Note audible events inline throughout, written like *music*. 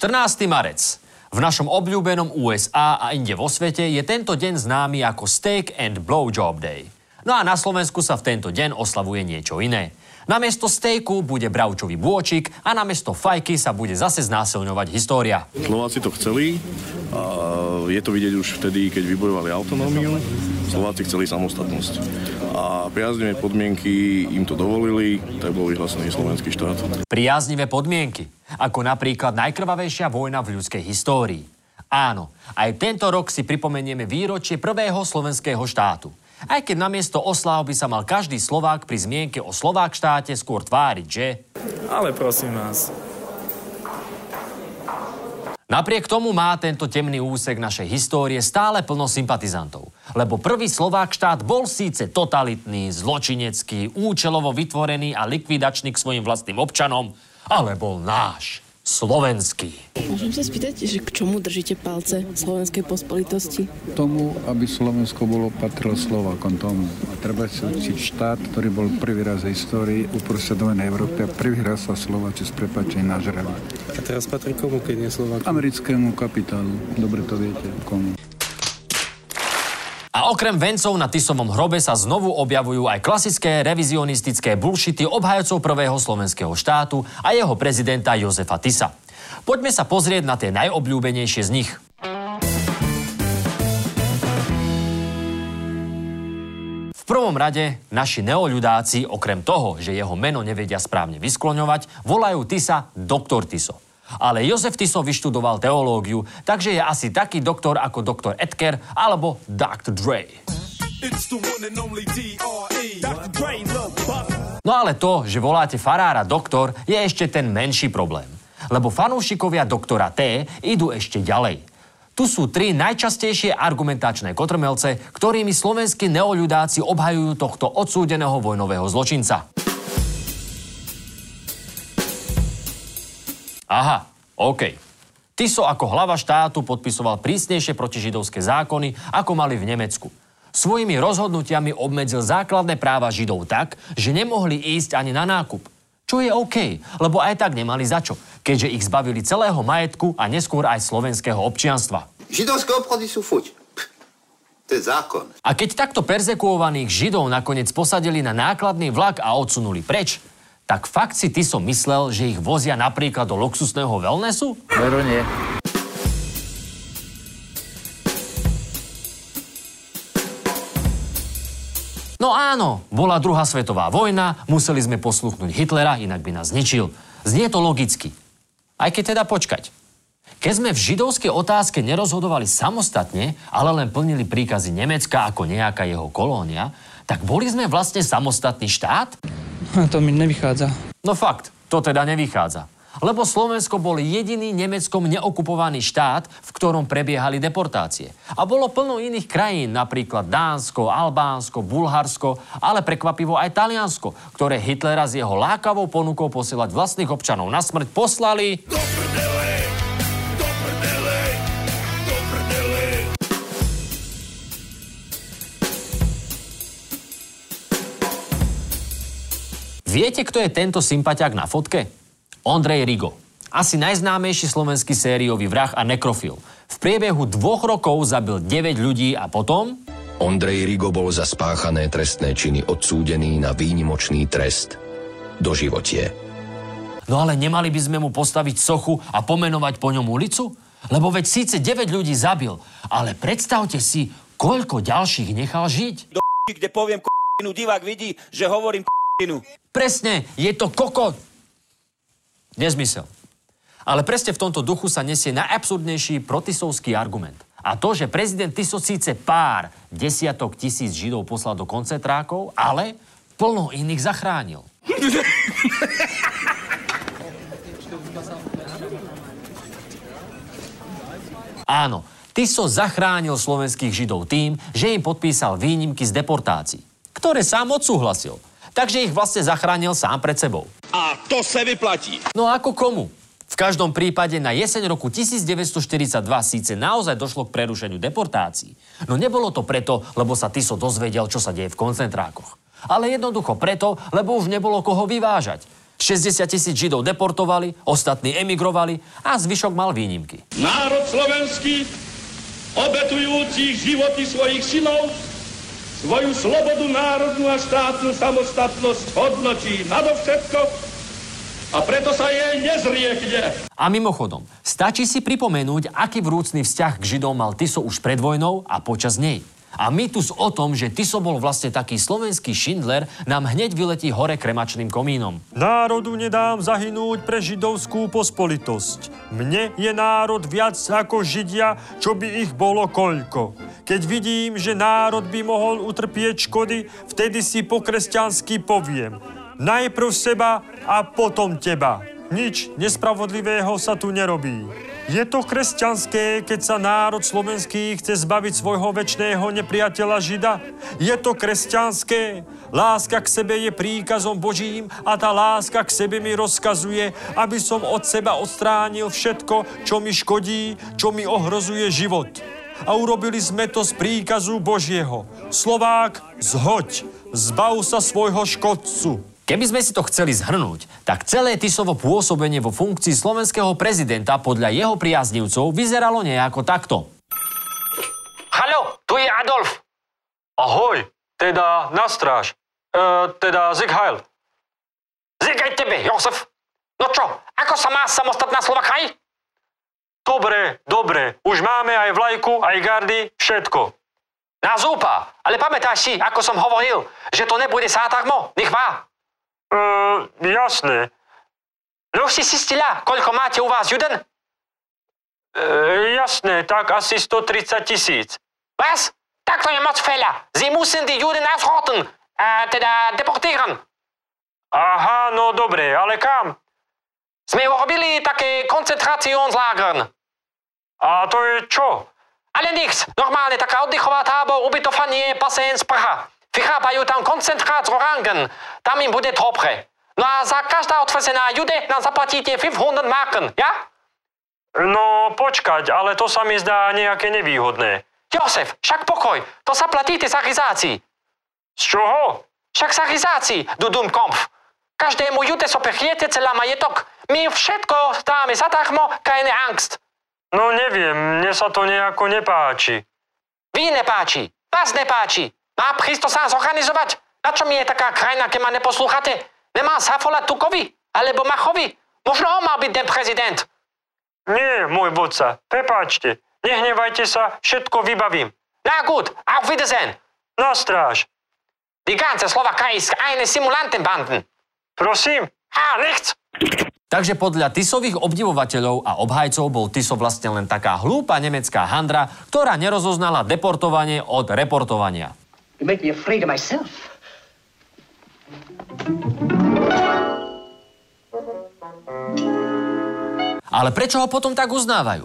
14. marec. V našom obľúbenom USA a inde vo svete je tento deň známy ako Steak and Blowjob Day. No a na Slovensku sa v tento deň oslavuje niečo iné. Namiesto stejku bude bravčový bôčik a namiesto fajky sa bude zase znásilňovať história. Slováci to chceli a je to vidieť už vtedy, keď vybojovali autonómiu. Slováci chceli samostatnosť. A priaznivé podmienky im to dovolili, tak bol vyhlásený slovenský štát. Priaznivé podmienky, ako napríklad najkrvavejšia vojna v ľudskej histórii. Áno, aj tento rok si pripomenieme výročie prvého slovenského štátu. Aj keď namiesto osláv by sa mal každý Slovák pri zmienke o Slovák štáte skôr tváriť, že... Ale prosím vás. Napriek tomu má tento temný úsek našej histórie stále plno sympatizantov. Lebo prvý Slovák štát bol síce totalitný, zločinecký, účelovo vytvorený a likvidačný k svojim vlastným občanom, ale bol náš slovenský. Môžem sa spýtať, že k čomu držíte palce slovenskej pospolitosti? Tomu, aby Slovensko bolo patrilo Slovakom tomu. A treba si učiť štát, ktorý bol prvý raz v histórii uprostred Európy a prvý raz sa Slováči s prepačením nažrali. A teraz patrí komu, keď nie Slovák? Americkému kapitálu. Dobre to viete, komu. A okrem vencov na Tisovom hrobe sa znovu objavujú aj klasické revizionistické bullshity obhajcov prvého slovenského štátu a jeho prezidenta Jozefa Tisa. Poďme sa pozrieť na tie najobľúbenejšie z nich. V prvom rade naši neoľudáci, okrem toho, že jeho meno nevedia správne vyskloňovať, volajú Tisa doktor Tiso. Ale Jozef Tiso vyštudoval teológiu, takže je asi taký doktor ako doktor Edker alebo Dr. Dre. No ale to, že voláte farára doktor, je ešte ten menší problém. Lebo fanúšikovia doktora T idú ešte ďalej. Tu sú tri najčastejšie argumentačné kotrmelce, ktorými slovenskí neoľudáci obhajujú tohto odsúdeného vojnového zločinca. Aha, OK. Tiso ako hlava štátu podpisoval prísnejšie protižidovské zákony, ako mali v Nemecku. Svojimi rozhodnutiami obmedzil základné práva Židov tak, že nemohli ísť ani na nákup. Čo je OK, lebo aj tak nemali za čo, keďže ich zbavili celého majetku a neskôr aj slovenského občianstva. Židovské obchody sú fuť. To je zákon. A keď takto perzekuovaných Židov nakoniec posadili na nákladný vlak a odsunuli preč, tak fakt si ty som myslel, že ich vozia napríklad do luxusného wellnessu? Vero nie. No áno, bola druhá svetová vojna, museli sme posluchnúť Hitlera, inak by nás zničil. Znie to logicky. Aj keď teda počkať. Keď sme v židovskej otázke nerozhodovali samostatne, ale len plnili príkazy Nemecka ako nejaká jeho kolónia, tak boli sme vlastne samostatný štát? To mi nevychádza. No fakt, to teda nevychádza. Lebo Slovensko bol jediný nemeckom neokupovaný štát, v ktorom prebiehali deportácie. A bolo plno iných krajín, napríklad Dánsko, Albánsko, Bulharsko, ale prekvapivo aj Taliansko, ktoré Hitlera s jeho lákavou ponukou posielať vlastných občanov na smrť poslali... Viete, kto je tento sympatiak na fotke? Ondrej Rigo. Asi najznámejší slovenský sériový vrah a nekrofil. V priebehu dvoch rokov zabil 9 ľudí a potom... Ondrej Rigo bol za spáchané trestné činy odsúdený na výnimočný trest. Do životie. No ale nemali by sme mu postaviť sochu a pomenovať po ňom ulicu? Lebo veď síce 9 ľudí zabil, ale predstavte si, koľko ďalších nechal žiť. Do *laughs* kde poviem *laughs* divák vidí, že hovorím Presne, je to koko... Nezmysel. Ale presne v tomto duchu sa nesie najabsurdnejší protisovský argument. A to, že prezident Tiso síce pár desiatok tisíc Židov poslal do koncentrákov, ale plno iných zachránil. Áno, Tiso zachránil slovenských Židov tým, že im podpísal výnimky z deportácií, ktoré sám odsúhlasil takže ich vlastne zachránil sám pred sebou. A to sa vyplatí. No ako komu? V každom prípade na jeseň roku 1942 síce naozaj došlo k prerušeniu deportácií. No nebolo to preto, lebo sa Tiso dozvedel, čo sa deje v koncentrákoch. Ale jednoducho preto, lebo už nebolo koho vyvážať. 60 tisíc Židov deportovali, ostatní emigrovali a zvyšok mal výnimky. Národ slovenský, obetujúci životy svojich synov, svoju slobodu národnú a štátnu samostatnosť hodnotí nadovšetko a preto sa jej nezriekne. A mimochodom, stačí si pripomenúť, aký vrúcný vzťah k Židom mal Tiso už pred vojnou a počas nej. A mýtus o tom, že Tiso bol vlastne taký slovenský Schindler, nám hneď vyletí hore kremačným komínom. Národu nedám zahynúť pre židovskú pospolitosť. Mne je národ viac ako Židia, čo by ich bolo koľko. Keď vidím, že národ by mohol utrpieť škody, vtedy si po kresťansky poviem. Najprv seba a potom teba. Nič nespravodlivého sa tu nerobí. Je to kresťanské, keď sa národ slovenský chce zbaviť svojho väčšného nepriateľa Žida? Je to kresťanské? Láska k sebe je príkazom Božím a tá láska k sebe mi rozkazuje, aby som od seba odstránil všetko, čo mi škodí, čo mi ohrozuje život. A urobili sme to z príkazu Božieho. Slovák, zhoď, zbav sa svojho škodcu. Keby sme si to chceli zhrnúť, tak celé Tisovo pôsobenie vo funkcii slovenského prezidenta podľa jeho priaznivcov vyzeralo nejako takto. Halo, tu je Adolf. Ahoj, teda na stráž. E, teda Zig Heil. Zig aj tebe, Josef. No čo, ako sa má samostatná Slovakaj? Dobre, dobre. Už máme aj vlajku, aj gardy, všetko. Na zúpa, ale pamätáš si, ako som hovoril, že to nebude sátarmo, nech má. Uh, jasné. No si zistila, koľko máte u vás Juden? Uh, jasné, tak asi 130 tisíc. Was? Tak to je moc veľa. Sie müssen die Juden ausrotten. Uh, teda deportieren. Aha, no dobre, ale kam? Sme urobili také koncentrationslagern. A to je čo? Ale nichts. Normálne taká oddychová tábor, ubytovanie, basén, sprcha. Koncentrát z orangen. Tam im bude dobre. No a za každá otvrzená jude nám zaplatíte 500 marken, ja? No počkať, ale to sa mi zdá nejaké nevýhodné. Josef, však pokoj, to sa platíte za rizácii. Z čoho? Však za rizácii, du dum kompf. Každému jude so prechiete celá majetok. My všetko dáme zadarmo, keine Angst. No neviem, mne sa to nejako nepáči. Vy nepáči, vás nepáči. Má prísť to sa zorganizovať? Na čo mi je taká krajina, keď ma neposlúchate? Nemá sa volať Tukovi? Alebo Machovi? Možno on mal byť ten prezident. Nie, môj vodca, prepáčte. Nehnevajte sa, všetko vybavím. Na gut, auf Wiedersehen. Na stráž. Die ganze Slowakei ist eine Simulantenbanden. Prosím? A, nichts. Takže podľa Tisových obdivovateľov a obhajcov bol Tiso vlastne len taká hlúpa nemecká handra, ktorá nerozoznala deportovanie od reportovania. You make me afraid of myself. Ale prečo ho potom tak uznávajú?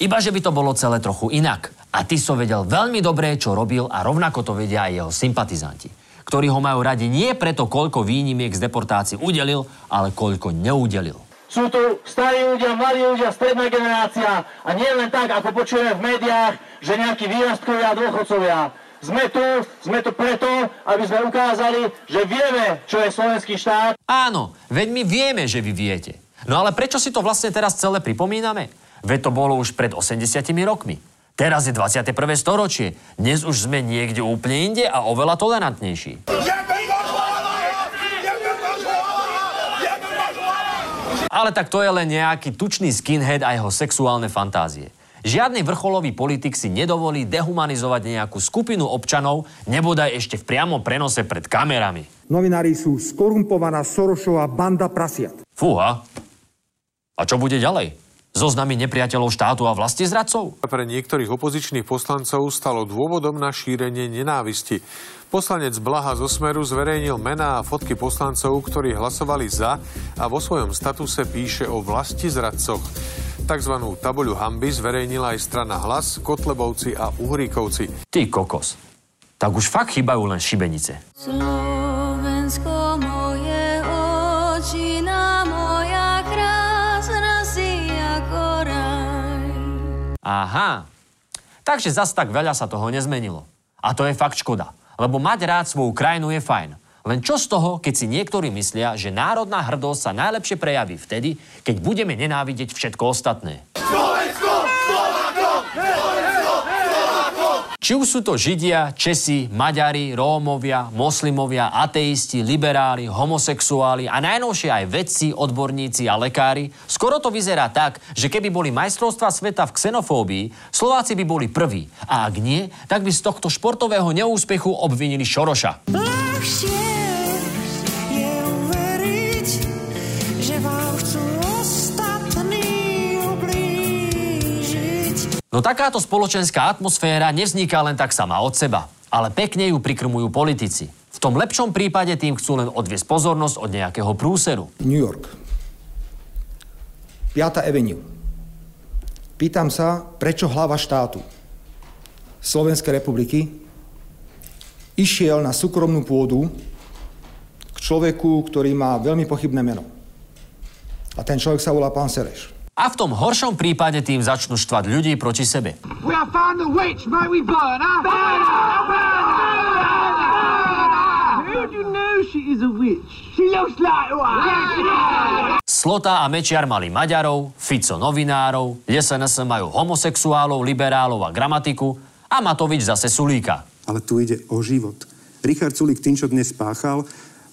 Iba, že by to bolo celé trochu inak. A Tiso vedel veľmi dobre, čo robil a rovnako to vedia aj jeho sympatizanti, ktorí ho majú radi nie preto, koľko výnimiek z deportácií udelil, ale koľko neudelil. Sú tu starí ľudia, mladí ľudia, stredná generácia a nie len tak, ako počujeme v médiách, že nejakí výrastkovia a dôchodcovia. Sme tu, sme tu preto, aby sme ukázali, že vieme, čo je slovenský štát. Áno, veď my vieme, že vy viete. No ale prečo si to vlastne teraz celé pripomíname? Veď to bolo už pred 80 rokmi. Teraz je 21. storočie. Dnes už sme niekde úplne inde a oveľa tolerantnejší. Ale tak to je len nejaký tučný skinhead a jeho sexuálne fantázie. Žiadny vrcholový politik si nedovolí dehumanizovať nejakú skupinu občanov, nebodaj ešte v priamom prenose pred kamerami. Novinári sú skorumpovaná Sorošová banda prasiat. Fúha. A čo bude ďalej? Zoznamy nepriateľov štátu a vlasti zradcov? Pre niektorých opozičných poslancov stalo dôvodom na šírenie nenávisti. Poslanec Blaha zo Smeru zverejnil mená a fotky poslancov, ktorí hlasovali za a vo svojom statuse píše o vlasti zradcoch. Takzvanú tabuľu hamby zverejnila aj strana Hlas, Kotlebovci a Uhríkovci. Ty kokos. Tak už fakt chýbajú len šibenice. Slovensko moje očina moja krásna si ako raj. Aha. Takže zas tak veľa sa toho nezmenilo. A to je fakt škoda. Lebo mať rád svoju krajinu je fajn. Len čo z toho, keď si niektorí myslia, že národná hrdosť sa najlepšie prejaví vtedy, keď budeme nenávidieť všetko ostatné. Slovensko! Slováko! Slovensko! Slováko! Či už sú to Židia, Česi, Maďari, Rómovia, moslimovia, ateisti, liberáli, homosexuáli a najnovšie aj vedci, odborníci a lekári, skoro to vyzerá tak, že keby boli majstrovstva sveta v xenofóbii, Slováci by boli prví. A ak nie, tak by z tohto športového neúspechu obvinili Šoroša. Ľahšie No takáto spoločenská atmosféra nevzniká len tak sama od seba, ale pekne ju prikrmujú politici. V tom lepšom prípade tým chcú len odviesť pozornosť od nejakého prúseru. New York. 5. Avenue. Pýtam sa, prečo hlava štátu Slovenskej republiky išiel na súkromnú pôdu k človeku, ktorý má veľmi pochybné meno. A ten človek sa volá pán Sereš. A v tom horšom prípade tým začnú štvať ľudí proti sebe. Slota a Mečiar mali Maďarov, Fico novinárov, SNS majú homosexuálov, liberálov a gramatiku a Matovič zase Sulíka. Ale tu ide o život. Richard Sulik tým, čo dnes spáchal,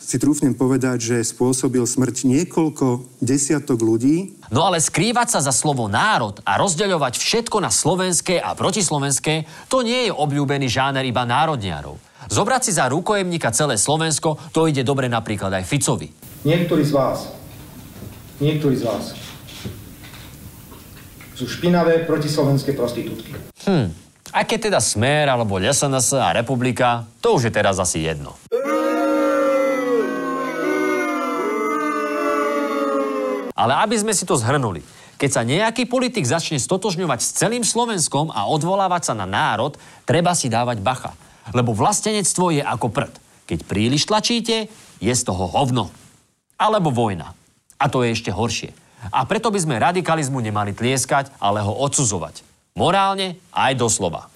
si trúfnem povedať, že spôsobil smrť niekoľko desiatok ľudí. No ale skrývať sa za slovo národ a rozdeľovať všetko na slovenské a protislovenské, to nie je obľúbený žáner iba národniarov. Zobrať si za rukojemníka celé Slovensko, to ide dobre napríklad aj Ficovi. Niektorí z vás, niektorí z vás sú špinavé protislovenské prostitútky. Hm, a keď teda Smer alebo SNS a Republika, to už je teraz asi jedno. Ale aby sme si to zhrnuli, keď sa nejaký politik začne stotožňovať s celým Slovenskom a odvolávať sa na národ, treba si dávať bacha. Lebo vlastenectvo je ako prd. Keď príliš tlačíte, je z toho hovno. Alebo vojna. A to je ešte horšie. A preto by sme radikalizmu nemali tlieskať, ale ho odsudzovať. Morálne aj doslova.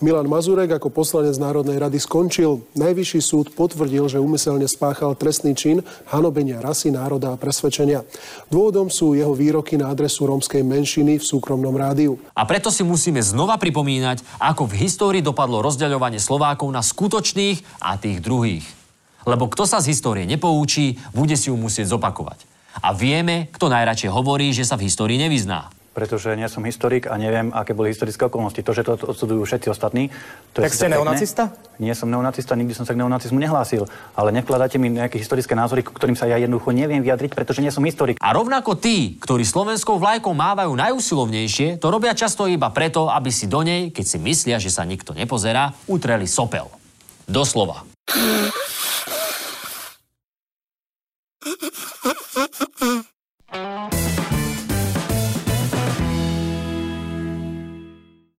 Milan Mazurek ako poslanec Národnej rady skončil. Najvyšší súd potvrdil, že umyselne spáchal trestný čin hanobenia rasy, národa a presvedčenia. Dôvodom sú jeho výroky na adresu rómskej menšiny v súkromnom rádiu. A preto si musíme znova pripomínať, ako v histórii dopadlo rozdeľovanie Slovákov na skutočných a tých druhých. Lebo kto sa z histórie nepoučí, bude si ju musieť zopakovať. A vieme, kto najradšej hovorí, že sa v histórii nevyzná. Pretože nie som historik a neviem, aké boli historické okolnosti. To, že to odsudzujú všetci ostatní... To Tak je ste pekné. neonacista? Nie som neonacista, nikdy som sa k neonacizmu nehlásil. Ale nevkladáte mi nejaké historické názory, k ktorým sa ja jednoducho neviem vyjadriť, pretože nie som historik. A rovnako tí, ktorí slovenskou vlajkou mávajú najúsilovnejšie, to robia často iba preto, aby si do nej, keď si myslia, že sa nikto nepozerá, utreli sopel. Doslova.